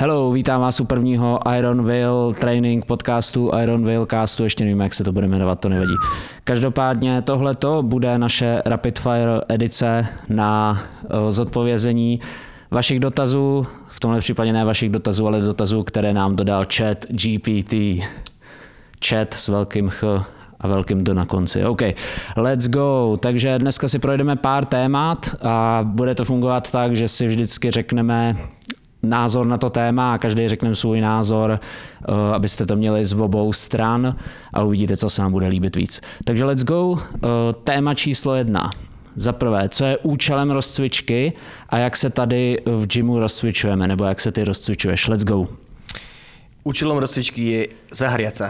Hello, vítám vás u prvního Ironville training podcastu, Ironville castu, ještě nevím, jak se to bude jmenovat, to nevadí. Každopádně tohle to bude naše Rapid Fire edice na eh, zodpovězení vašich dotazů, v tomhle případě ne vašich dotazů, ale dotazů, které nám dodal chat GPT. Chat s velkým Ch a velkým do na konci. OK, let's go. Takže dneska si projdeme pár témat a bude to fungovat tak, že si vždycky řekneme názor na to téma a každý řekne svůj názor, eh, abyste to měli z obou stran a uvidíte, co se vám bude líbit víc. Takže let's go. Eh, téma číslo jedna. Za prvé, co je účelem rozcvičky a jak se tady v gymu rozcvičujeme, nebo jak se ty rozcvičuješ. Let's go. Účelom rozcvičky je zahriať sa.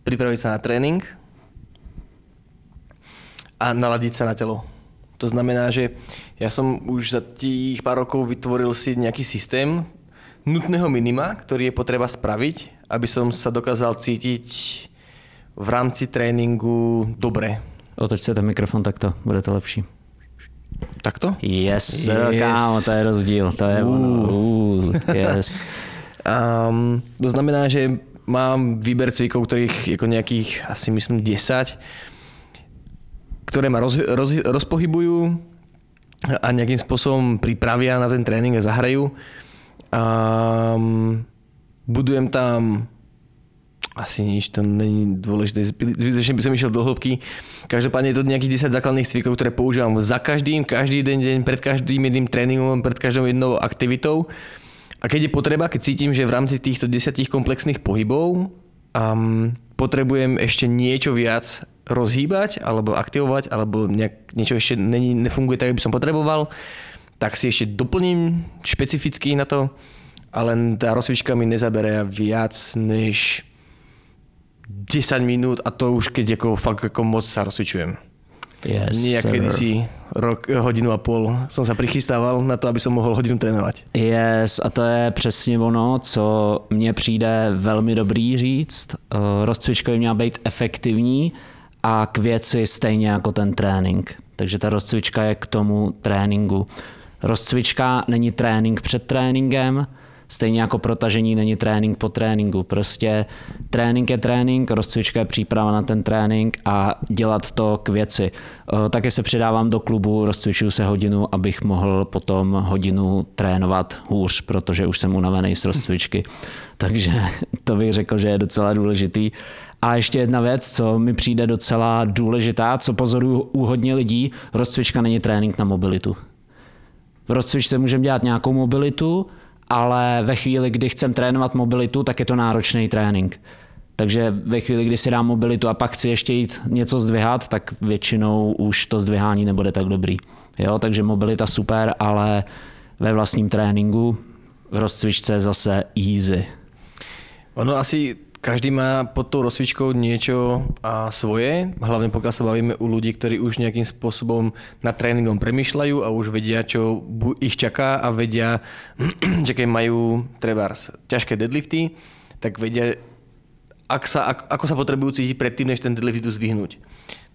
Pripraviť sa na tréning a naladiť sa na telo. To znamená, že ja som už za tých pár rokov vytvoril si nejaký systém nutného minima, ktorý je potreba spraviť, aby som sa dokázal cítiť v rámci tréninku dobre. Otoč se ten mikrofon takto, bude to lepší. Takto? Yes, Yes. kámo, to je rozdíl, to je ono. Uh. Uh, yes. Um, to znamená, že mám výber cvikov, ktorých ako nejakých asi myslím 10, ktoré ma roz, roz, rozpohybujú a nejakým spôsobom pripravia na ten tréning a zahrajú. Um, budujem tam asi nič, to není dôležité, zbytočne by som išiel do hĺbky. Každopádne je to nejakých 10 základných cvikov, ktoré používam za každým, každý den deň, pred každým jedným tréningom, pred každou jednou aktivitou. A keď je potreba, keď cítim, že v rámci týchto 10 komplexných pohybov um, potrebujem ešte niečo viac rozhýbať alebo aktivovať, alebo nejak, niečo ešte není, nefunguje tak, ako by som potreboval, tak si ešte doplním špecificky na to, ale tá rozcvička mi nezabere viac než 10 minút a to už keď ako, fakt ako moc sa rozcvičujem. Yes, Nie sir. kedysi rok, hodinu a půl som sa prichystával na to, aby som mohol hodinu trénovať. Yes, a to je přesně ono, co mně přijde velmi dobrý říct. Eh, Rozcvička by měla být efektivní a k věci stejně jako ten trénink. Takže ta rozcvička je k tomu tréninku. Rozcvička není trénink před tréninkem, stejně jako protažení není trénink po tréninku. Prostě trénink je trénink, rozcvička je příprava na ten trénink a dělat to k věci. Eh, Taky se přidávám do klubu, rozcvičuju se hodinu, abych mohl potom hodinu trénovat hůř, protože už jsem unavený z rozcvičky. Takže to bych řekl, že je docela důležitý. A ještě jedna věc, co mi přijde docela důležitá, co pozoruju u hodně lidí, rozcvička není trénink na mobilitu. V rozcvičce můžeme dělat nějakou mobilitu, ale ve chvíli, kdy chcem trénovat mobilitu, tak je to náročný trénink. Takže ve chvíli, kdy si dám mobilitu a pak chci ještě jít něco zdvihat, tak většinou už to zdvihání nebude tak dobrý. Jo, takže mobilita super, ale ve vlastním tréninku v rozcvičce zase easy. Ono asi každý má pod tou rozcvičkou niečo a svoje, hlavne pokiaľ sa bavíme u ľudí, ktorí už nejakým spôsobom nad tréningom premýšľajú a už vedia, čo ich čaká a vedia, že keď majú trebárs ťažké deadlifty, tak vedia, ak sa, ak, ako sa potrebujú cítiť predtým, než ten deadlift idú zvyhnúť.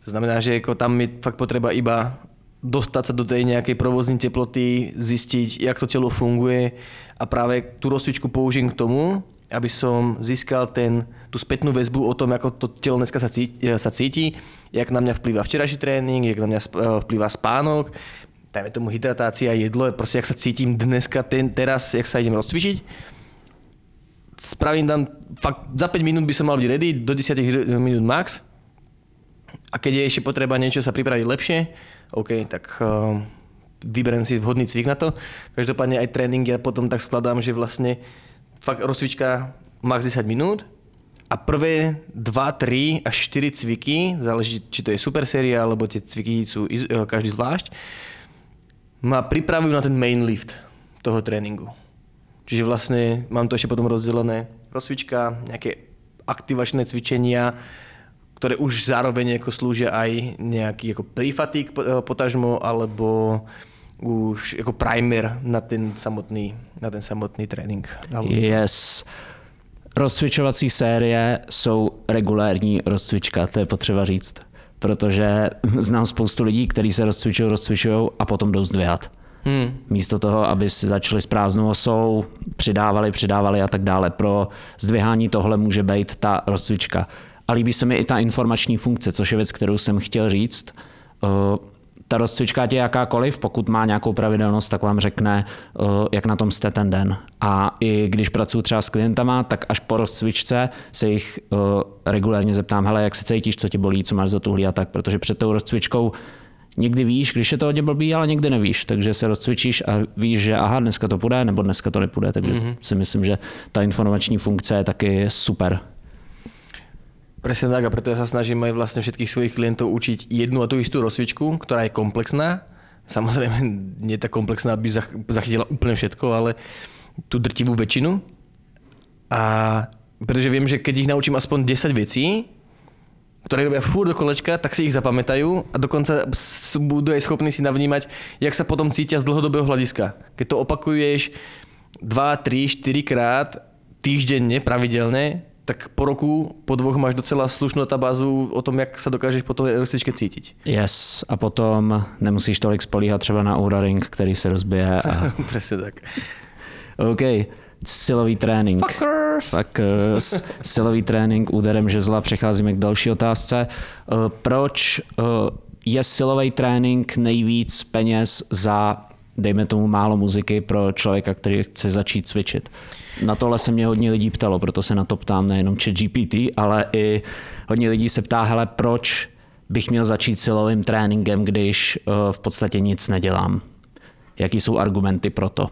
To znamená, že ako tam je fakt potreba iba dostať sa do tej nejakej provoznej teploty, zistiť, jak to telo funguje a práve tú rozcvičku použijem k tomu, aby som získal ten, tú spätnú väzbu o tom, ako to telo dneska sa cíti, sa cíti jak na mňa vplýva včerajší tréning, jak na mňa eh, vplýva spánok, dajme tomu hydratácia, jedlo, proste jak sa cítim dneska, ten, teraz, jak sa idem rozcvičiť. Spravím tam, fakt za 5 minút by som mal byť ready, do 10 minút max. A keď je ešte potreba niečo sa pripraviť lepšie, OK, tak uh, vyberiem si vhodný cvik na to. Každopádne aj tréning ja potom tak skladám, že vlastne fakt rozcvička max 10 minút a prvé 2, 3 až 4 cviky, záleží či to je super séria, alebo tie cviky sú eh, každý zvlášť, ma pripravujú na ten main lift toho tréningu. Čiže vlastne mám to ešte potom rozdelené rozcvička, nejaké aktivačné cvičenia, ktoré už zároveň ako slúžia aj nejaký ako pre-fatigue po- potažmo, alebo už ako primer na ten samotný, na ten samotný trénink. Yes. Rozcvičovací série jsou regulérní rozcvička, to je potřeba říct. Protože znám spoustu lidí, kteří se rozcvičují, rozcvičují a potom jdou zdvihat. Hmm. Místo toho, aby si začali s prázdnou osou, přidávali, přidávali a tak dále. Pro zdvihání tohle může být ta rozcvička. A líbí se mi i ta informační funkce, což je věc, kterou jsem chtěl říct. Ta rozcvička je jakákoliv, pokud má nějakou pravidelnost, tak vám řekne, uh, jak na tom jste ten den. A i když pracuji třeba s klientama, tak až po rozcvičce se jich uh, regulárně zeptám, hele, jak se cítíš, co tě bolí, co máš za tuhlí a tak, protože před tou rozcvičkou někdy víš, když je to hodně blbý, ale někdy nevíš, takže se rozcvičíš a víš, že aha, dneska to půjde, nebo dneska to nepůjde, takže mm-hmm. si myslím, že ta informační funkce je taky super. Presne tak a preto ja sa snažím aj vlastne všetkých svojich klientov učiť jednu a tú istú rozcvičku, ktorá je komplexná. Samozrejme, nie je tak komplexná, aby zachytila úplne všetko, ale tú drtivú väčšinu. A pretože viem, že keď ich naučím aspoň 10 vecí, ktoré robia furt do kolečka, tak si ich zapamätajú a dokonca budú aj schopní si navnímať, jak sa potom cítia z dlhodobého hľadiska. Keď to opakuješ 2, 3, 4 krát týždenne, pravidelne, tak po roku, po dvoch máš docela slušnú databázu o tom, jak sa dokážeš po toho rozcvičke cítiť. Yes, a potom nemusíš tolik spolíhat třeba na Oura Ring, který se rozbije. A... Přesně tak. OK, silový trénink. Fuckers. Fuckers. Silový trénink úderem žezla. Přecházíme k další otázce. Uh, proč uh, je silový trénink nejvíc peněz za dejme tomu málo muziky pro člověka, který chce začít cvičit. Na tohle se mě hodně lidí ptalo, proto se na to ptám nejenom chat GPT, ale i hodně lidí se ptá, hele, proč bych měl začít silovým tréninkem, když uh, v podstatě nic nedělám. Jaký jsou argumenty pro to?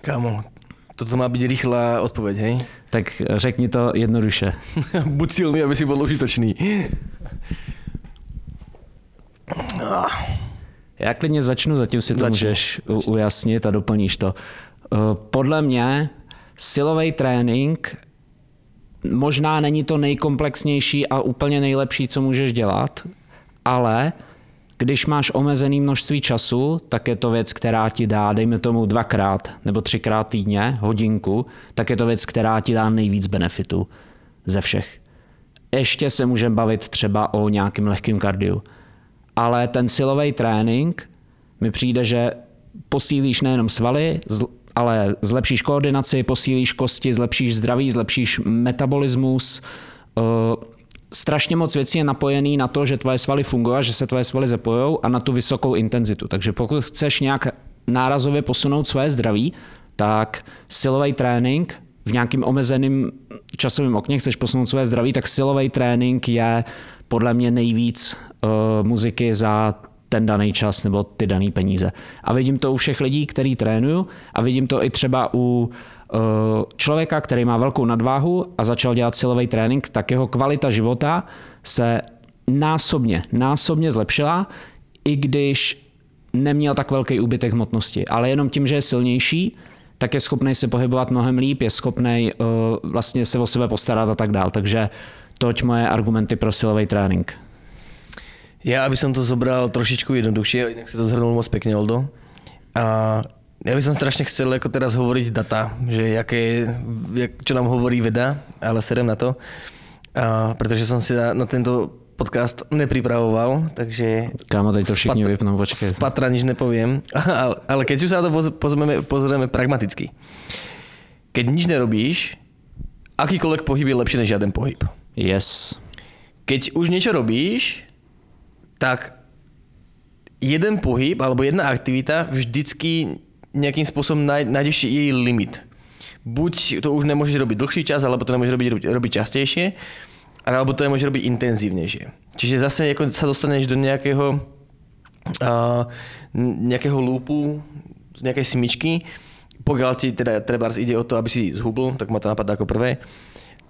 Kámo, toto má být rychlá odpověď, hej? Tak řekni to jednoduše. Buď silný, aby si byl užitočný. Já klidně začnu, zatím si to začnu. můžeš ujasnit a doplníš to. Eh, podle mě silový trénink možná není to nejkomplexnější a úplně nejlepší, co můžeš dělat, ale když máš omezený množství času, tak je to věc, která ti dá, dejme tomu dvakrát nebo třikrát týdně, hodinku, tak je to věc, která ti dá nejvíc benefitu ze všech. Ještě se můžeme bavit třeba o nějakým lehkým kardiu ale ten silový trénink mi přijde, že posílíš nejenom svaly, ale zlepšíš koordinaci, posílíš kosti, zlepšíš zdraví, zlepšíš metabolismus. Eh, strašně moc věcí je napojený na to, že tvoje svaly fungují, že se tvoje svaly zapojují a na tu vysokou intenzitu. Takže pokud chceš nějak nárazově posunout své zdraví, tak silový trénink v nějakým omezeným časovém okně chceš posunout své zdraví, tak silový trénink je podle mě nejvíc uh, muziky za ten daný čas nebo ty dané peníze. A vidím to u všech lidí, který trénuju a vidím to i třeba u uh, člověka, který má velkou nadváhu a začal dělat silový trénink, tak jeho kvalita života se násobně, násobně zlepšila, i když neměl tak velký úbytek hmotnosti. Ale jenom tím, že je silnější, tak je schopný se pohybovat mnohem líp, je schopný uh, vlastně se o sebe postarat a tak dál. Takže toť moje argumenty pro silový trénink. Ja, aby som to zobral trošičku jednoduchšie, inak si to zhrnul moc pekne, Oldo. A ja by som strašne chcel ako teraz hovoriť data, že jaké, jak, čo nám hovorí veda, ale serem na to. A, pretože som si na, na tento podcast nepripravoval, takže... Kámo, teď to všichni vypnú, počkej. Z patra nič nepoviem, ale, ale keď si sa na to pozrieme, pozrieme pragmaticky. Keď nič nerobíš, akýkoľvek pohyb je lepší než žiaden pohyb. Yes. Keď už niečo robíš, tak jeden pohyb alebo jedna aktivita vždycky nejakým spôsobom nájdeš jej limit. Buď to už nemôžeš robiť dlhší čas, alebo to nemôžeš robiť, robiť častejšie, alebo to nemôžeš robiť intenzívnejšie. Čiže zase ako sa dostaneš do nejakého, uh, nejakého lúpu, nejakej smyčky, pokiaľ ti teda treba ide o to, aby si zhubl, tak ma to napadá ako prvé,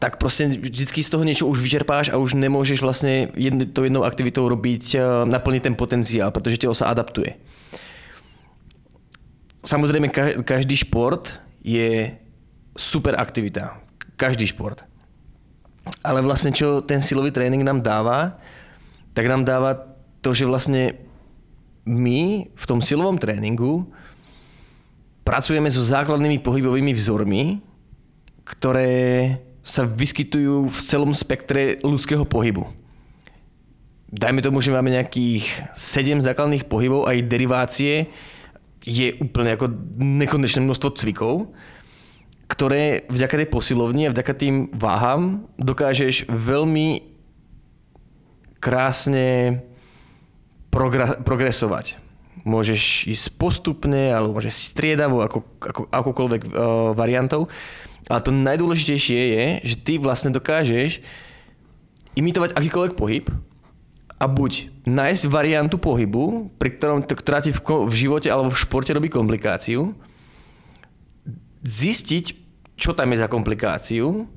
tak prostě vždycky z toho něco už vyčerpáš a už nemůžeš vlastně jedn, to jednou aktivitou robiť, eh, naplnit ten potenciál, protože tělo se adaptuje. Samozřejmě každý šport je super aktivita. Každý šport. Ale vlastně, čo ten silový trénink nám dává, tak nám dává to, že vlastně my v tom silovom tréninku pracujeme so základnými pohybovými vzormi, ktoré sa vyskytujú v celom spektre ľudského pohybu. dajme tomu, že máme nějakých sedm základných pohybov a i derivácie, je úplně jako nekonečné množstvo cvikov, ktoré vďaka tej posilovni a vďaka tým váhám dokážeš veľmi krásne progresovať. Môžeš ísť postupne, alebo môžeš si striedavo, ako, ako, akokoľvek uh, variantov. A to najdôležitejšie je, že ty vlastne dokážeš imitovať akýkoľvek pohyb a buď nájsť variantu pohybu, pri ktorom, ktorá ti v, v alebo v športe robí komplikáciu, zistiť, čo tam je za komplikáciu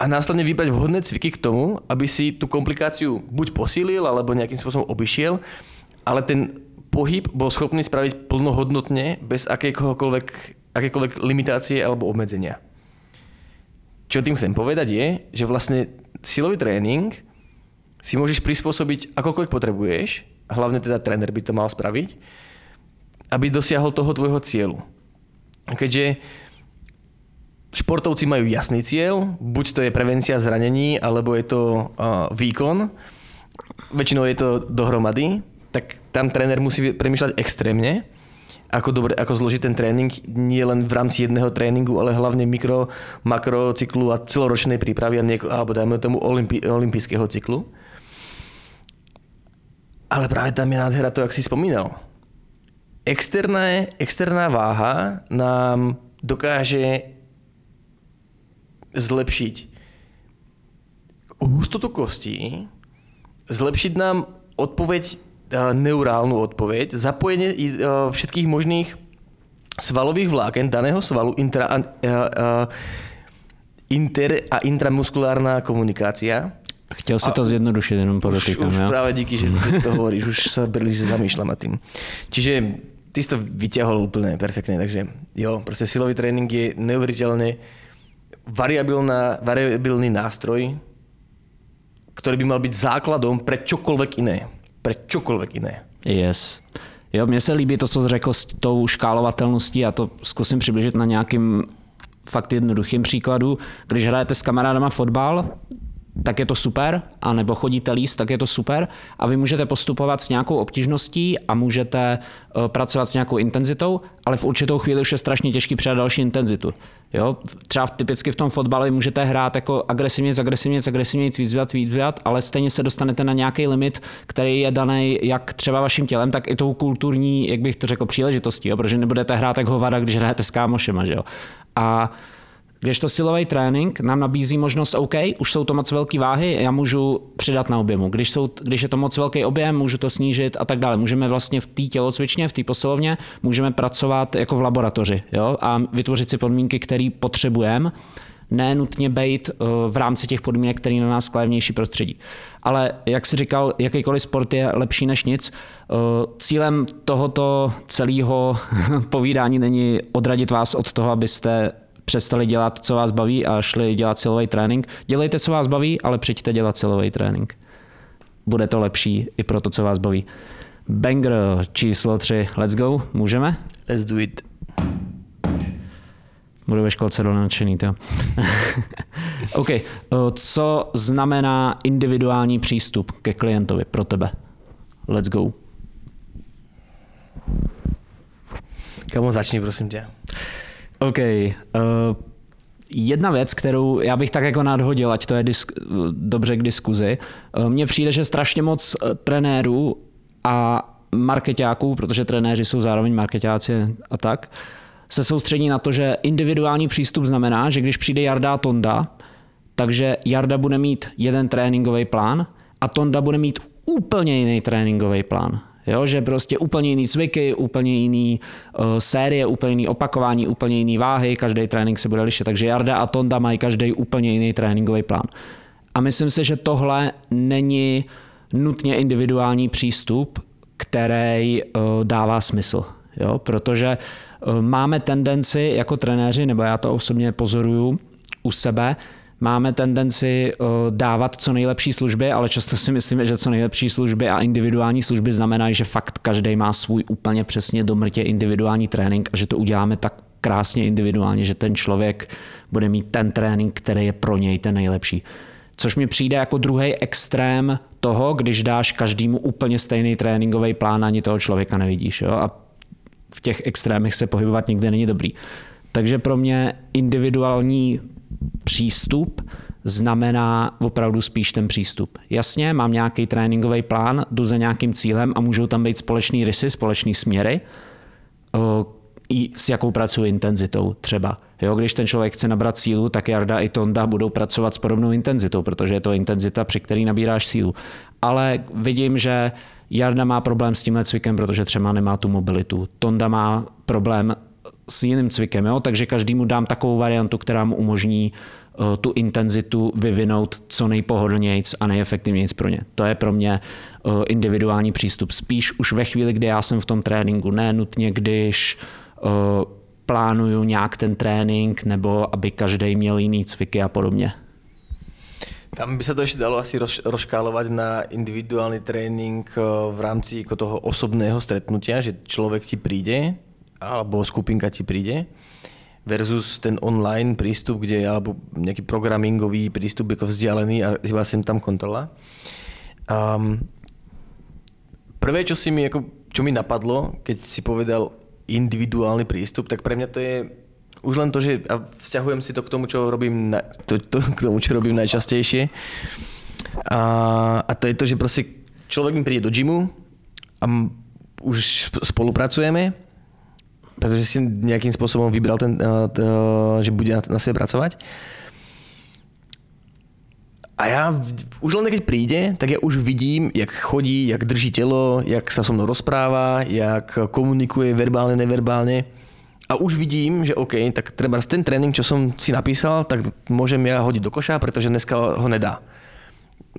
a následne vybrať vhodné cviky k tomu, aby si tú komplikáciu buď posílil, alebo nejakým spôsobom obišiel, ale ten pohyb bol schopný spraviť plnohodnotne bez akékoľvek, akékoľvek limitácie alebo obmedzenia. Čo tým chcem povedať je, že vlastne silový tréning si môžeš prispôsobiť akokoľvek potrebuješ, hlavne teda tréner by to mal spraviť, aby dosiahol toho tvojho cieľu. Keďže športovci majú jasný cieľ, buď to je prevencia zranení, alebo je to uh, výkon, väčšinou je to dohromady, tak tam tréner musí premýšľať extrémne, ako, dobre, ako zložiť ten trénink nie len v rámci jedného tréninku, ale hlavne mikro, makro cyklu a celoročnej prípravy, a nieko, alebo dajme tomu olympi, olympijského cyklu. Ale práve tam je nádhera to, jak si spomínal externá, externá váha nám dokáže zlepšiť hustotu kostí, zlepšiť nám odpoveď, eh, neurálnu odpoveď, zapojenie eh, všetkých možných svalových vláken daného svalu, intra, eh, inter a intramuskulárna komunikácia. Chtěl si to zjednodušit, jenom podotýkám. Už, už práve díky, že to hovoríš, už sa že zamýšľam nad tým. Čiže ty si to vyťahol úplne perfektne, takže jo, proste silový tréning je neuveriteľne variabilný nástroj, ktorý by mal byť základom pre čokoľvek iné. Pre čokoľvek iné. Yes. Jo, mně se líbí to, co jsi řekl s tou škálovatelností a to zkusím přiblížit na nějakým fakt jednoduchým příkladu. Když hrajete s kamarádama fotbal, tak je to super, a nebo chodíte líst, tak je to super a vy můžete postupovat s nějakou obtížností a můžete eh, pracovat s nějakou intenzitou, ale v určitou chvíli už je strašně těžký přidat další intenzitu. Jo? Třeba typicky v tom fotbale můžete hrát jako agresivně, agresivně, agresivně, výzvat, výzvat, ale stejně se dostanete na nějaký limit, který je daný jak třeba vaším tělem, tak i tou kulturní, jak bych to řekl, příležitostí, jo? protože nebudete hrát jak hovada, když hrajete s kámošema. Že jo? A když to silový trénink nám nabízí možnost, OK, už jsou to moc velké váhy, já můžu přidat na objemu. Když, jsou, když je to moc velký objem, můžu to snížit a tak dále. Můžeme vlastně v té tělocvičně, v té posilovně, můžeme pracovat jako v laboratoři jo? a vytvořit si podmínky, které potřebujeme ne nutně být eh, v rámci těch podmínek, které na nás klade vnější prostředí. Ale jak si říkal, jakýkoliv sport je lepší než nic. Eh, cílem tohoto celého povídání není odradit vás od toho, abyste přestali dělat, co vás baví a šli dělat silový trénink. Dělejte, co vás baví, ale přijďte dělat silový trénink. Bude to lepší i pro to, co vás baví. Banger číslo 3. Let's go. Můžeme? Let's do it. Budu ve školce dole nadšený, to. OK. Co znamená individuální přístup ke klientovi pro tebe? Let's go. Kamu začni, prosím tě. OK. Uh, jedna věc, kterou já bych tak jako nadhodil, ať to je disk, dobře k diskuzi, uh, mně přijde, že strašně moc uh, trenérů a marketáků, protože trenéři jsou zároveň marketáci a tak, se soustředí na to, že individuální přístup znamená, že když přijde Jarda a Tonda, takže Jarda bude mít jeden tréninkový plán a Tonda bude mít úplně jiný tréninkový plán. Jo, že prostě úplně jiný cviky, úplně jiný uh, série, úplně jiný opakování, úplně jiný váhy, každý trénink se bude lišit. Takže Jarda a Tonda mají každý úplně jiný tréninkový plán. A myslím si, že tohle není nutně individuální přístup, který uh, dává smysl. Jo? Protože uh, máme tendenci jako trenéři, nebo já to osobně pozoruju u sebe, máme tendenci eh, dávat co nejlepší služby, ale často si myslíme, že co nejlepší služby a individuální služby znamená, že fakt každý má svůj úplně přesně do mrtě individuální trénink a že to uděláme tak krásně individuálně, že ten člověk bude mít ten trénink, který je pro něj ten nejlepší. Což mi přijde jako druhý extrém toho, když dáš každému úplně stejný tréninkový plán, ani toho člověka nevidíš. Jo? A v těch extrémech se pohybovat nikdy není dobrý. Takže pro mě individuální přístup znamená opravdu spíš ten přístup. Jasně, mám nějaký tréninkový plán, jdu za nějakým cílem a můžou tam být společný rysy, společný směry, i s jakou pracuji intenzitou třeba. Jo, když ten člověk chce nabrat sílu, tak Jarda i Tonda budou pracovat s podobnou intenzitou, protože je to intenzita, při které nabíráš sílu. Ale vidím, že Jarda má problém s tímhle cvikem, protože třeba nemá tu mobilitu. Tonda má problém s jiným cvikem, jo? takže každému dám takovou variantu, která mu umožní uh, tu intenzitu vyvinout co nejpohodlnějc a nejefektivnějc pro ně. To je pro mě uh, individuální přístup. Spíš už ve chvíli, kdy já jsem v tom tréninku, ne nutně, když uh, plánuju nějak ten trénink, nebo aby každý měl jiný cviky a podobně. Tam by sa to ešte dalo asi roz, rozškálovať na individuálny tréning v rámci toho osobného stretnutia, že človek ti príde alebo skupinka ti príde versus ten online prístup, kde alebo nejaký programingový prístup ako vzdialený a iba sem tam kontrola. Um, prvé, čo si mi, ako, čo mi napadlo, keď si povedal individuálny prístup, tak pre mňa to je už len to, že a vzťahujem si to k tomu, čo robím, na, to, to, k tomu, čo robím najčastejšie. A, a to je to, že proste človek mi príde do gymu a už spolupracujeme pretože si nejakým spôsobom vybral, ten, eh, že bude na, sebe pracovať. A ja už len keď príde, tak ja už vidím, jak chodí, jak drží telo, jak sa so mnou rozpráva, jak komunikuje verbálne, neverbálne. A už vidím, že OK, tak treba ten tréning, čo som si napísal, tak môžem ja hodiť do koša, pretože dneska ho nedá.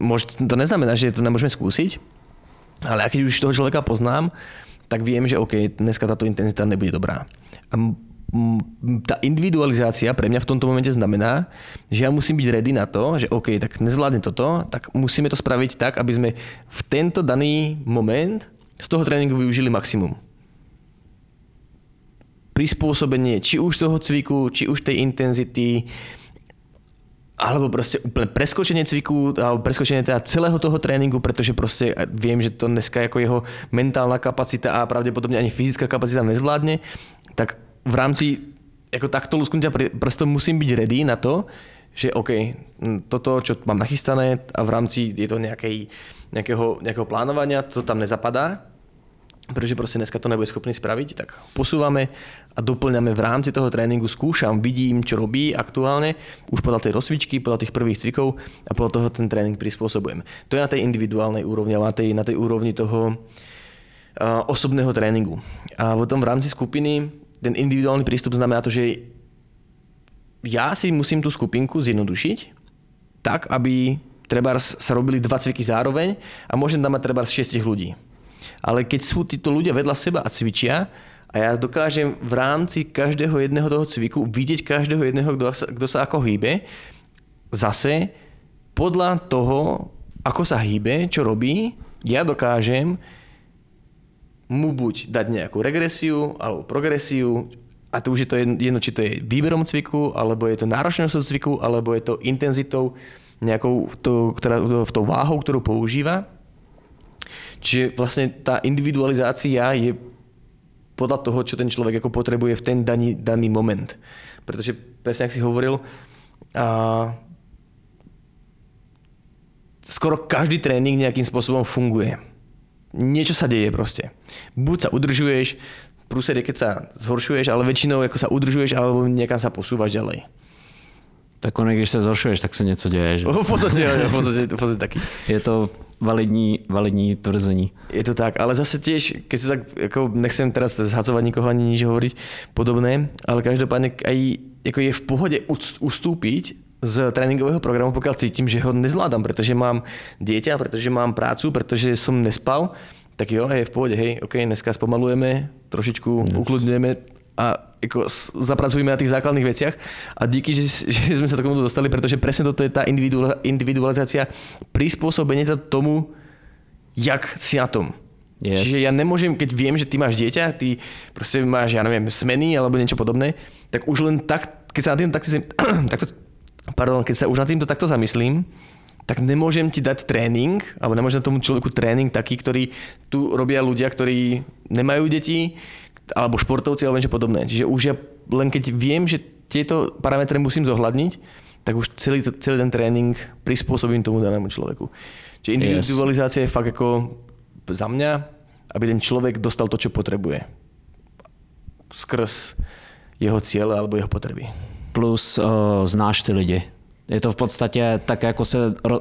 Mož, to neznamená, že to nemôžeme skúsiť, ale ja keď už toho človeka poznám, tak viem, že OK, dneska táto intenzita nebude dobrá. A tá individualizácia pre mňa v tomto momente znamená, že ja musím byť ready na to, že OK, tak nezvládne toto, tak musíme to spraviť tak, aby sme v tento daný moment z toho tréninku využili maximum. Prispôsobenie či už toho cviku, či už tej intenzity, alebo proste úplne preskočenie cviku, alebo preskočenie teda celého toho tréninku, pretože proste viem, že to dneska ako jeho mentálna kapacita a pravdepodobne ani fyzická kapacita nezvládne, tak v rámci ako takto lusknutia prstom musím byť ready na to, že OK, toto, čo mám nachystané a v rámci je to nejakej, nejakého, nejakého plánovania, to tam nezapadá, pretože proste dneska to nebude schopný spraviť, tak posúvame a doplňame v rámci toho tréninku, skúšam, vidím, čo robí aktuálne, už podľa tej rozcvičky, podľa tých prvých cvikov a podľa toho ten tréning prispôsobujem. To je na tej individuálnej úrovni a na tej, na tej úrovni toho uh, osobného tréningu. A potom v rámci skupiny ten individuálny prístup znamená to, že ja si musím tú skupinku zjednodušiť tak, aby treba sa robili dva cviky zároveň a môžem tam mať treba 6 ľudí ale keď sú títo ľudia vedľa seba a cvičia, a ja dokážem v rámci každého jedného toho cviku vidieť každého jedného, kto sa, kto sa ako hýbe, zase podľa toho, ako sa hýbe, čo robí, ja dokážem mu buď dať nejakú regresiu alebo progresiu, a to už je to jedno, či to je výberom cviku, alebo je to náročnosťou cviku, alebo je to intenzitou nejakou, to, ktorá, v tou váhou, ktorú používa. Čiže vlastne tá individualizácia je podľa toho, čo ten človek ako potrebuje v ten daný, daný moment. Pretože presne, ak si hovoril, a skoro každý tréning nejakým spôsobom funguje. Niečo sa deje proste. Buď sa udržuješ, prúser je, keď sa zhoršuješ, ale väčšinou ako sa udržuješ alebo niekam sa posúvaš ďalej. Tak ono, když se zhoršuješ, tak se něco děje, že? V podstatě, v podstatě, v podstatě taky. Je to validní, validní tvrzení. Je to tak, ale zase tiež, keď sa tak, ako nechcem teraz zhacovať nikoho ani nič hovoriť podobné, ale každopádne aj ako je v pohode ustúpiť z tréningového programu, pokiaľ cítim, že ho nezvládam, pretože mám dieťa, pretože mám prácu, pretože som nespal, tak jo, je v pohode, hej, ok, dneska spomalujeme, trošičku yes. ukludňujeme a ako zapracujeme na tých základných veciach a díky, že, že sme sa k tomu dostali, pretože presne toto je tá individualizácia, prispôsobenie sa tomu, jak si na tom. Yes. Čiže ja nemôžem, keď viem, že ty máš dieťa, ty proste máš, ja neviem, smeny alebo niečo podobné, tak už len tak, keď sa na tým takto, takto pardon, keď sa už na týmto takto zamyslím, tak nemôžem ti dať tréning, alebo nemôžem tomu človeku tréning taký, ktorý tu robia ľudia, ktorí nemajú deti, alebo športovci, alebo niečo podobné. Čiže už ja len keď viem, že tieto parametre musím zohľadniť, tak už celý, celý ten trénink prispôsobím tomu danému človeku. Čiže individualizácia yes. je fakt ako za mňa, aby ten človek dostal to, čo potrebuje. Skrz jeho cíle alebo jeho potreby. Plus uh, znáš ty lidi je to v podstatě tak, jako se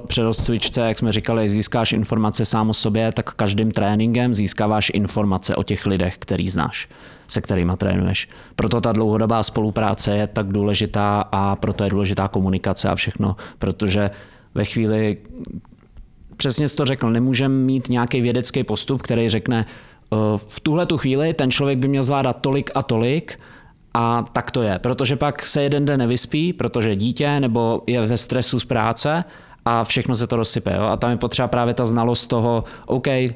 při rozcvičce, jak jsme říkali, získáš informace sám o sobě, tak každým tréninkem získáváš informace o těch lidech, který znáš, se kterými trénuješ. Proto ta dlouhodobá spolupráce je tak důležitá a proto je důležitá komunikace a všechno, protože ve chvíli, přesně jsi to řekl, nemůžeme mít nějaký vědecký postup, který řekne, v tuhle tu chvíli ten člověk by měl zvládat tolik a tolik, a tak to je, protože pak se jeden den nevyspí, protože dítě nebo je ve stresu z práce a všechno se to rozsype. Jo? A tam je potřeba právě ta znalost toho, OK, eh,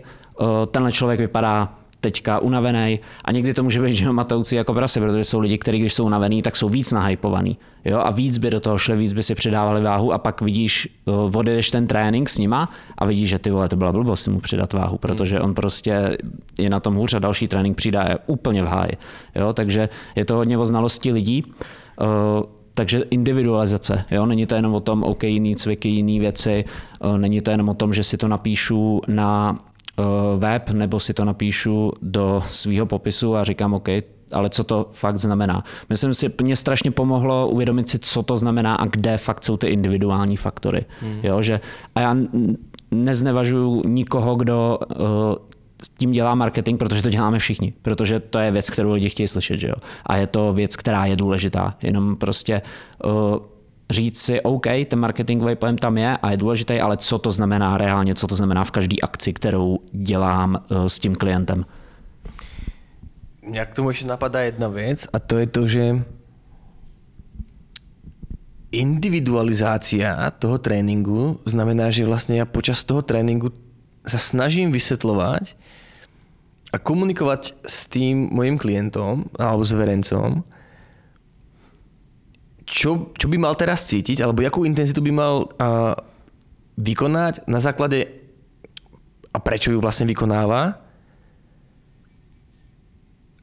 tenhle člověk vypadá teďka unavený a někdy to může být že matoucí jako prase, protože jsou lidi, kteří když jsou unavený, tak jsou víc nahypovaný. Jo? A víc by do toho šli, víc by si přidávali váhu a pak vidíš, eh, odjedeš ten trénink s nima a vidíš, že ty vole, to byla blbost mu přidat váhu, protože on prostě je na tom hůř a další trénink přidá je úplně v háji. Jo? Takže je to hodně o znalosti lidí. Uh, takže individualizace, jo? není to jenom o tom, OK, jiný cviky, jiný věci, není to jenom o tom, že si to napíšu na Eh, web nebo si to napíšu do svého popisu a říkám, OK, ale co to fakt znamená. Myslím si, mě strašně pomohlo uvědomit si, co to znamená a kde fakt jsou ty individuální faktory. Hmm. Jo, že, a já neznevažuju nikoho, kdo uh, s tím dělá marketing, protože to děláme všichni, protože to je věc, kterou lidi chtějí slyšet, že jo. A je to věc, která je důležitá. Jenom prostě uh, říct si, OK, ten marketingový pojem tam je a je důležitý, ale co to znamená reálně, co to znamená v každé akci, kterou dělám eh, s tím klientem. Mňa k tomu ešte napadá jedna vec a to je to, že individualizácia toho tréninku znamená, že vlastne ja počas toho tréninku sa snažím vysvetľovať a komunikovať s tým mojim klientom alebo s verencom, čo, čo by mal teraz cítiť, alebo jakú intenzitu by mal uh, vykonať na základe a prečo ju vlastne vykonáva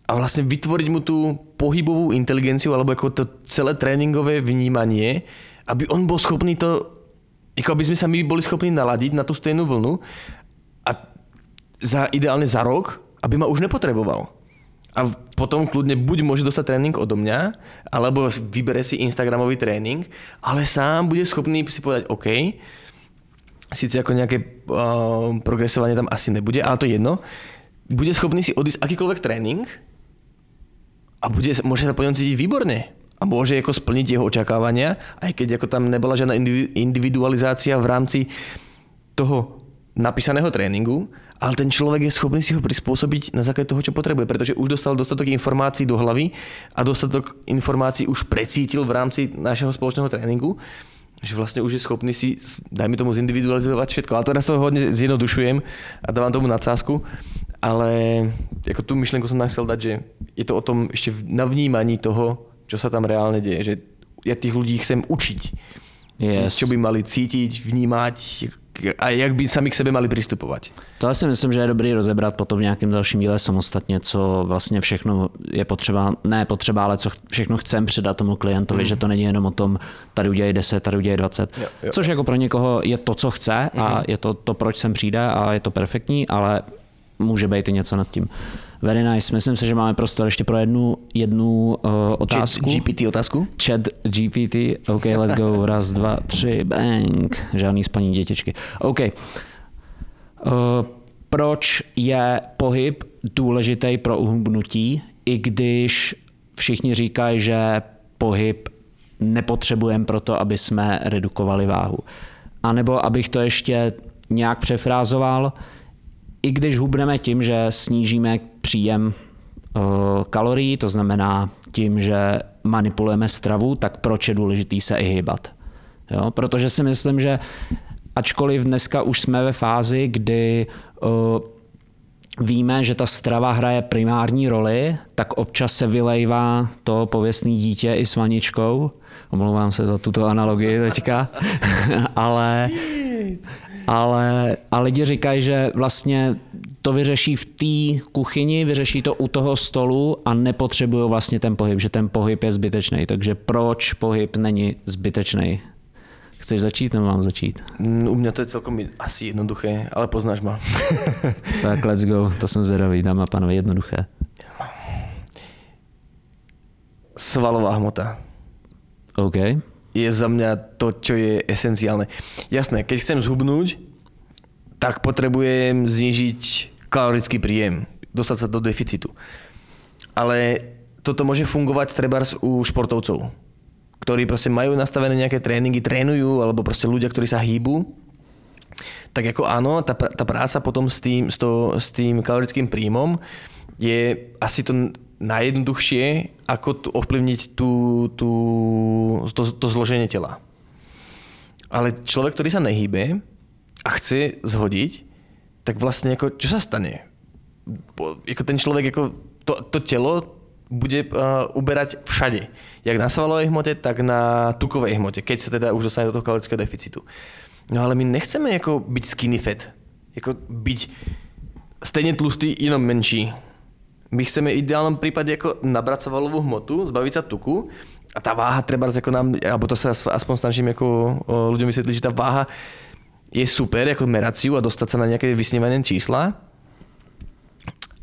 a vlastne vytvoriť mu tú pohybovú inteligenciu alebo ako to celé tréningové vnímanie, aby on bol schopný to, ako aby sme sa my boli schopní naladiť na tú stejnú vlnu a za, ideálne za rok, aby ma už nepotreboval a potom kľudne buď môže dostať tréning odo mňa, alebo vybere si Instagramový tréning, ale sám bude schopný si povedať OK, síce ako nejaké uh, progresovanie tam asi nebude, ale to je jedno, bude schopný si odísť akýkoľvek tréning a bude, môže sa po ňom cítiť výborne a môže ako splniť jeho očakávania, aj keď ako tam nebola žiadna individualizácia v rámci toho napísaného tréninku, ale ten človek je schopný si ho prispôsobiť na základe toho, čo potrebuje, pretože už dostal dostatok informácií do hlavy a dostatok informácií už precítil v rámci našeho spoločného tréninku, že vlastne už je schopný si, dajme tomu, zindividualizovať všetko. Ale to teraz toho hodne zjednodušujem a dávam tomu nadsázku, ale ako tú myšlenku som nám chcel dať, že je to o tom ešte na vnímaní toho, čo sa tam reálne deje, že ja tých ľudí chcem učiť. Yes. Čo by mali cítiť, vnímať, a jak by sami k sebe mali přistupovat. To já si myslím, že je dobrý rozebrat potom v nějakém dalším díle samostatně, co vlastně všechno je potřeba, ne potřeba, ale co všechno chcem předat tomu klientovi, mm. že to není jenom o tom, tady udělej 10, tady udělej 20, jo, jo. což jako pro někoho je to, co chce a mm. je to to, proč sem přijde a je to perfektní, ale může být i něco nad tím. Very nice. Myslím si, že máme prostor ještě pro jednu, jednu uh, otázku. Chat GPT otázku? Chat GPT. OK, let's go. Raz, dva, tři, bang. Žádný spaní dětičky. OK. Uh, proč je pohyb důležitý pro uhubnutí, i když všichni říkají, že pohyb nepotřebujeme proto, aby jsme redukovali váhu. A nebo abych to ještě nějak přefrázoval, i když hubneme tím, že snížíme příjem uh, kalorií, to znamená tím, že manipulujeme stravu, tak proč je důležitý se i hýbat? Jo? Protože si myslím, že ačkoliv dneska už jsme ve fázi, kdy uh, víme, že ta strava hraje primární roli, tak občas se vylejvá to pověstný dítě i s vaničkou. Omlouvám se za tuto analogii teďka, ale ale a lidi říkají, že vlastně to vyřeší v té kuchyni, vyřeší to u toho stolu a nepotřebují vlastně ten pohyb, že ten pohyb je zbytečný. Takže proč pohyb není zbytečný? Chceš začít nebo mám začít? Mm, U mě to je celkom asi jednoduché, ale poznáš ma. tak let's go, to jsem zvědavý, dámy a pánové, jednoduché. Svalová hmota. OK. Je za mňa to, čo je esenciálne. Jasné, keď chcem zhubnúť, tak potrebujem znižiť kalorický príjem, dostať sa do deficitu. Ale toto môže fungovať trebárs u športovcov, ktorí proste majú nastavené nejaké tréningy, trénujú, alebo proste ľudia, ktorí sa hýbu, tak ako áno, tá, tá práca potom s tým, s, to, s tým kalorickým príjmom je asi to najjednoduchšie, ako tu ovplyvniť tú, tú, to, to zloženie tela. Ale človek, ktorý sa nehýbe a chce zhodiť, tak vlastne ako, čo sa stane? Jako ten človek, ako to, to telo bude uh, uberať všade. Jak na svalovej hmote, tak na tukovej hmote, keď sa teda už dostane do toho kalorického deficitu. No ale my nechceme jako byť skinny fat. Jako byť stejne tlustý, jenom menší my chceme v ideálnom prípade ako nabrať svalovú hmotu, zbaviť sa tuku a tá váha treba ako nám, alebo to sa aspoň snažím ako ľuďom vysvetliť, že tá váha je super ako meraciu a dostať sa na nejaké vysnívané čísla,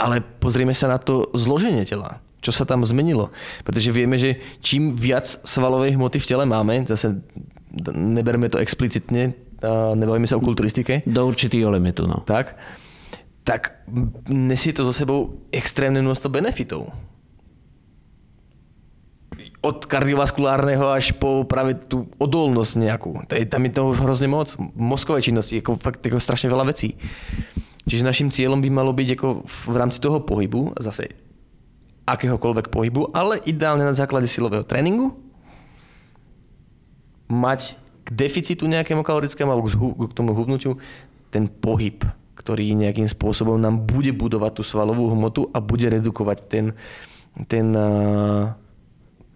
ale pozrieme sa na to zloženie tela. Čo sa tam zmenilo? Pretože vieme, že čím viac svalovej hmoty v tele máme, zase neberme to explicitne, nebavíme sa o kulturistike. Do určitého limitu, no. Tak tak nesie to so sebou extrémne množstvo benefitov. Od kardiovaskulárneho až po práve tú odolnosť nejakú. Tam je toho hrozne moc. Mozkové činnosti, ako fakt ako strašne veľa vecí. Čiže našim cieľom by malo byť ako v rámci toho pohybu, zase akéhokoľvek pohybu, ale ideálne na základe silového tréningu, mať k deficitu nejakému kalorickému alebo k tomu hubnutiu ten pohyb ktorý nejakým spôsobom nám bude budovať tú svalovú hmotu a bude redukovať ten, ten,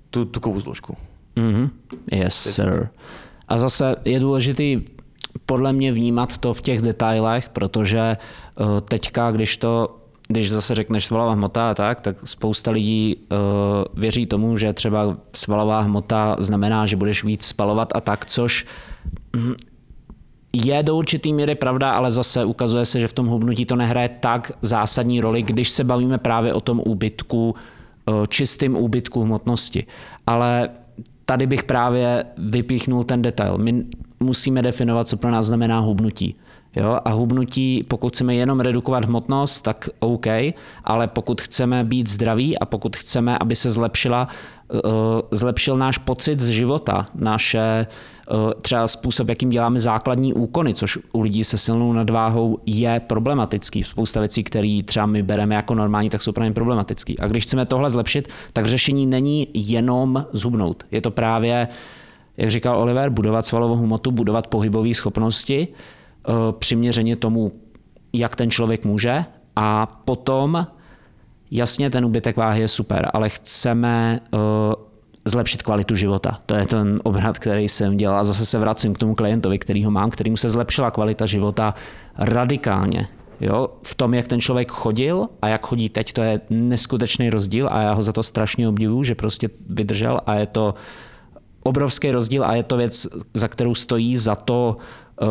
tú tukovú zložku. Mm-hmm. Yes, sir. A zase je důležitý podle mě vnímat to v těch detailech, protože uh, teďka, když to když zase řekneš svalová hmota a tak, tak spousta lidí uh, věří tomu, že třeba svalová hmota znamená, že budeš víc spalovat a tak, což mm, je do určitý míry pravda, ale zase ukazuje se, že v tom hubnutí to nehraje tak zásadní roli, když se bavíme právě o tom úbytku, eh, čistým úbytku hmotnosti. Ale tady bych právě vypíchnul ten detail. My musíme definovat, co pro nás znamená hubnutí. Jo? A hubnutí, pokud chceme jenom redukovat hmotnost, tak OK, ale pokud chceme být zdraví a pokud chceme, aby se zlepšila, uh, zlepšil náš pocit z života, naše uh, třeba způsob, jakým děláme základní úkony, což u lidí se silnou nadváhou je problematický. Spousta věcí, které třeba my bereme jako normální, tak jsou pro ně problematický. A když chceme tohle zlepšit, tak řešení není jenom zhubnout. Je to právě, jak říkal Oliver, budovat svalovou hmotu, budovat pohybové schopnosti, Eh, přiměřeně tomu, jak ten člověk může a potom jasně ten úbytek váhy je super, ale chceme eh, zlepšit kvalitu života. To je ten obrat, který jsem dělal. A zase se vracím k tomu klientovi, který ho mám, kterýmu se zlepšila kvalita života radikálně. Jo? V tom, jak ten člověk chodil a jak chodí teď, to je neskutečný rozdíl a já ho za to strašně obdivuju, že prostě vydržel a je to obrovský rozdíl a je to věc, za kterou stojí za to uh,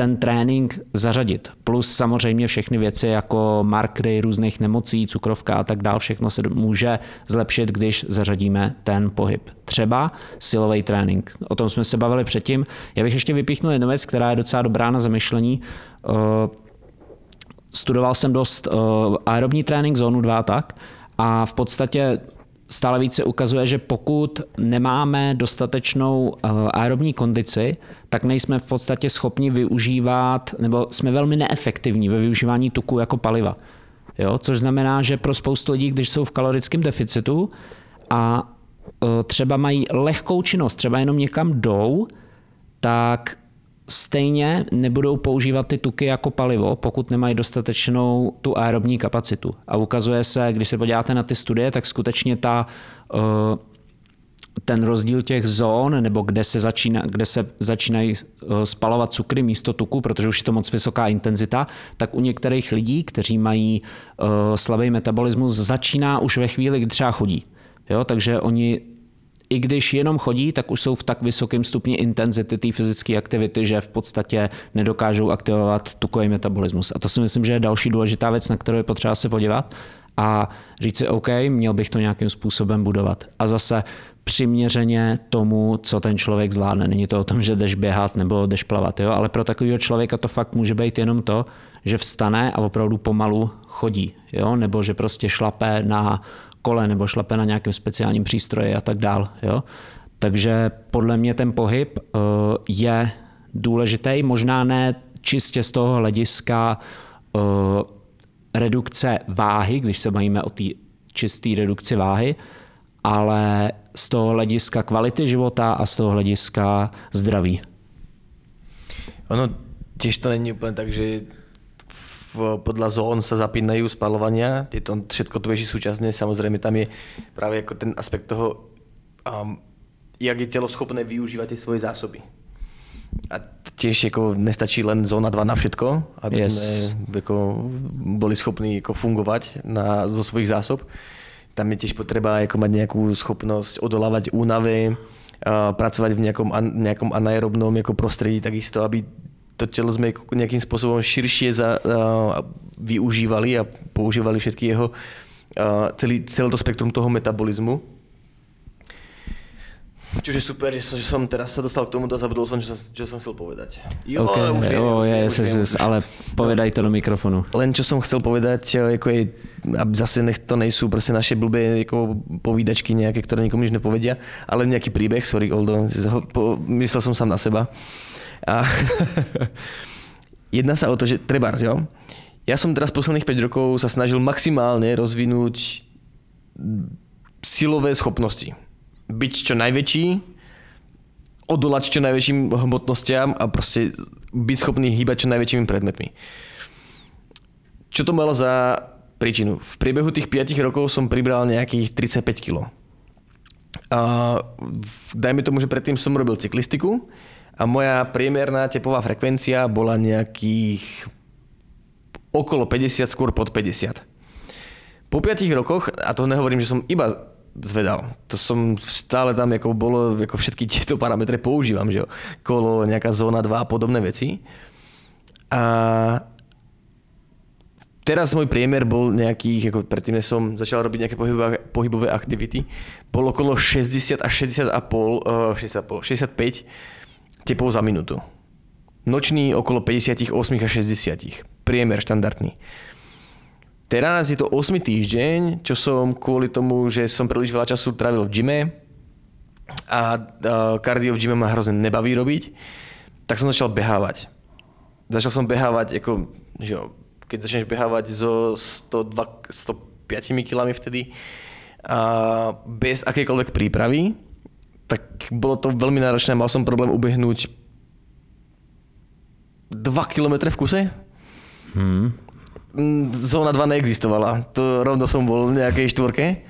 ten trénink zařadit. Plus samozřejmě všechny věci jako markery různých nemocí, cukrovka a tak dále, všechno se může zlepšit, když zařadíme ten pohyb. Třeba silový trénink. O tom jsme se bavili předtím. Já bych ještě vypíchnul jednu věc, která je docela dobrá na zamyšlení. Eh, studoval jsem dost eh, aerobní trénink, zónu 2 tak, a v podstatě stále více ukazuje, že pokud nemáme dostatečnou eh, aerobní kondici, tak nejsme v podstatě schopni využívat, nebo jsme velmi neefektivní ve využívání tuku jako paliva. Jo? Což znamená, že pro spoustu lidí, když jsou v kalorickém deficitu a eh, třeba mají lehkou činnost, třeba jenom někam jdou, tak stejně nebudou používat ty tuky jako palivo, pokud nemají dostatečnou tu aerobní kapacitu. A ukazuje se, když se podíváte na ty studie, tak skutečně ta, uh, ten rozdíl těch zón, nebo kde se, začíná, kde se začínají eh, spalovat cukry místo tuku, protože už je to moc vysoká intenzita, tak u některých lidí, kteří mají uh, slabý metabolismus, začíná už ve chvíli, kdy třeba chodí. Jo, takže oni i když jenom chodí, tak už jsou v tak vysokém stupni intenzity té fyzické aktivity, že v podstatě nedokážou aktivovat tukový metabolismus. A to si myslím, že je další důležitá věc, na kterou je potřeba se podívat a říct si, OK, měl bych to nějakým způsobem budovat. A zase přiměřeně tomu, co ten člověk zvládne. Není to o tom, že jdeš běhat nebo jdeš plavat, jo? ale pro takového člověka to fakt může být jenom to, že vstane a opravdu pomalu chodí, jo? nebo že prostě šlape na kole nebo šlape na nějakém speciálním přístroji a tak dál. Jo? Takže podle mě ten pohyb eh, je důležitý, možná ne čistě z toho hlediska eh, redukce váhy, když se bavíme o té čisté redukci váhy, ale z toho hlediska kvality života a z toho hlediska zdraví. Ono tiež to není úplně tak, že podľa zón sa zapínajú spalovania, je to všetko to beží súčasne, samozrejme tam je práve ako ten aspekt toho, um, jak je telo schopné využívať tie svoje zásoby. A tiež ako nestačí len zóna 2 na všetko, aby yes. sme ako boli schopní ako fungovať na, zo svojich zásob. Tam je tiež potreba ako mať nejakú schopnosť odolávať únave, uh, pracovať v nejakom, nejakom anaerobnom ako prostredí takisto, aby to telo sme nejakým spôsobom širšie za, uh, využívali a používali všetky jeho, uh, celý, celé to spektrum toho metabolizmu. Čiže super, že že som teraz sa dostal k tomuto a zabudol čo som, čo som chcel povedať. Jo, okay, už jo, je, je, už je, ale povedaj to do mikrofonu. Len čo som chcel povedať, ako je, zase nech to nejsou prostě naše blbé jako povídačky nejaké, ktoré nikomu nič nepovedia, ale nejaký príbeh, sorry Oldo, myslel som sám na seba. A jedná sa o to, že trebárs, jo. Ja som teraz posledných 5 rokov sa snažil maximálne rozvinúť silové schopnosti. Byť čo najväčší, odolať čo najväčším hmotnostiam a proste byť schopný hýbať čo najväčšími predmetmi. Čo to malo za príčinu? V priebehu tých 5 rokov som pribral nejakých 35 kg. A dajme tomu, že predtým som robil cyklistiku, a moja priemerná tepová frekvencia bola nejakých okolo 50, skôr pod 50. Po 5 rokoch, a to nehovorím, že som iba zvedal. To som stále tam, ako bolo, ako všetky tieto parametre používam, že jo. Kolo, nejaká zóna 2 a podobné veci. A teraz môj priemer bol nejakých, ako predtým, než som začal robiť nejaké pohybové, pohybové aktivity, bol okolo 60 až 60 a pol, uh, 60 a pol, 65 tepov za minútu. Nočný okolo 58 až 60. Priemer štandardný. Teraz je to 8 týždeň, čo som kvôli tomu, že som príliš veľa času trávil v gyme a kardio v gyme ma hrozne nebaví robiť, tak som začal behávať. Začal som behávať, ako, že keď začneš behávať so 102, 105 kg vtedy, a bez akékoľvek prípravy, tak bolo to veľmi náročné. Mal som problém ubehnúť 2 km v kuse. Hmm. Zóna 2 neexistovala. To rovno som bol v nejakej štvorke.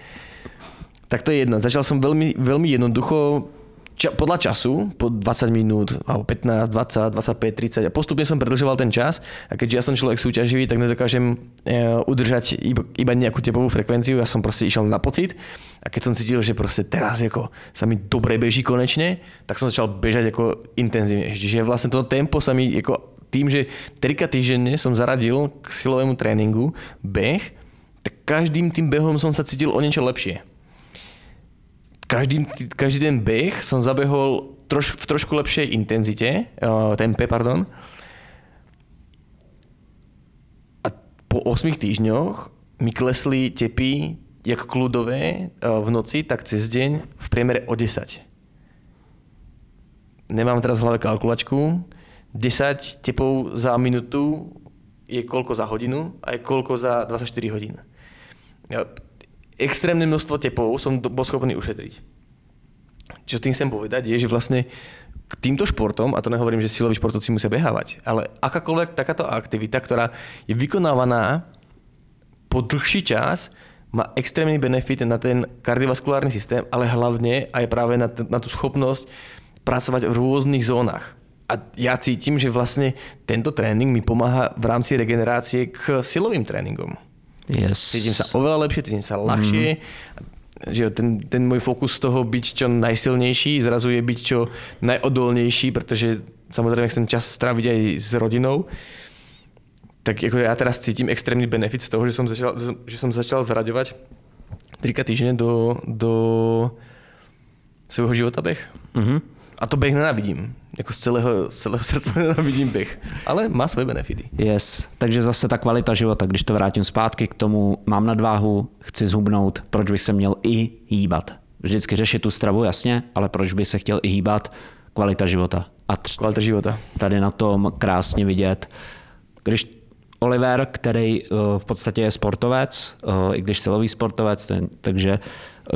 Tak to je jedno. Začal som veľmi, veľmi jednoducho ča, podľa času, po 20 minút, alebo 15, 20, 25, 30 a postupne som predlžoval ten čas a keďže ja som človek súťaživý, tak nedokážem e, udržať iba, iba nejakú tepovú frekvenciu, ja som proste išiel na pocit a keď som cítil, že proste teraz ako sa mi dobre beží konečne, tak som začal bežať ako intenzívne. Čiže vlastne to tempo sa mi ako tým, že trika týždenne som zaradil k silovému tréningu beh, tak každým tým behom som sa cítil o niečo lepšie každý, každý ten beh som zabehol troš, v trošku lepšej intenzite, uh, tempe, pardon. A po 8 týždňoch mi klesli tepy jak kľudové uh, v noci, tak cez deň v priemere o 10. Nemám teraz v hlave kalkulačku. 10 tepov za minútu je koľko za hodinu a je koľko za 24 hodín extrémne množstvo tepov som bol schopný ušetriť. Čo tým chcem povedať je, že vlastne k týmto športom, a to nehovorím, že siloví športovci musia behávať, ale akákoľvek takáto aktivita, ktorá je vykonávaná po dlhší čas, má extrémní benefit na ten kardiovaskulárny systém, ale hlavně a je právě na, na tu schopnosť pracovať v rôznych zónach. A ja cítim, že vlastne tento tréning mi pomáha v rámci regenerácie k silovým tréningom. Yes. Cítim sa oveľa lepšie, cítim sa ľahšie. Mm. Že ten, ten môj fokus z toho byť čo najsilnejší, zrazu je byť čo najodolnejší, pretože samozrejme chcem čas stráviť aj s rodinou. Tak jako ja teraz cítim extrémny benefit z toho, že som začal, že som začal zraďovať trika týždne do, do svojho života beh. Mhm. A to beh nenávidím. Jako z celého, z celého srdce nenávidím beh. Ale má svoje benefity. Yes, takže zase ta kvalita života, když to vrátím zpátky k tomu, mám nadváhu, chci zhubnout, proč bych se měl i hýbat. Vždycky řešit tu stravu, jasně, ale proč bych se chtěl i hýbat? Kvalita života. A tř- Kvalita života. tady na tom krásně vidět, když Oliver, který eh, v podstatě je sportovec, eh, i když silový sportovec, takže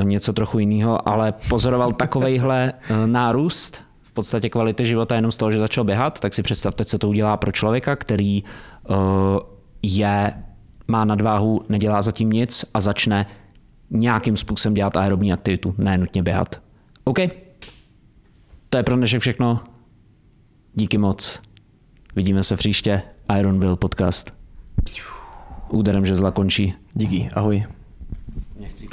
něco trochu jiného, ale pozoroval takovejhle eh, nárůst v podstatě kvality života jenom z toho, že začal běhat, tak si představte, co to udělá pro člověka, který eh, je, má nadváhu, nedělá zatím nic a začne nějakým způsobem dělat aerobní aktivitu, ne nutně běhat. OK, to je pro dnešek všechno. Díky moc. Vidíme se příště. Ironville podcast. Úderem žezla končí. Díky, ahoj. Nechci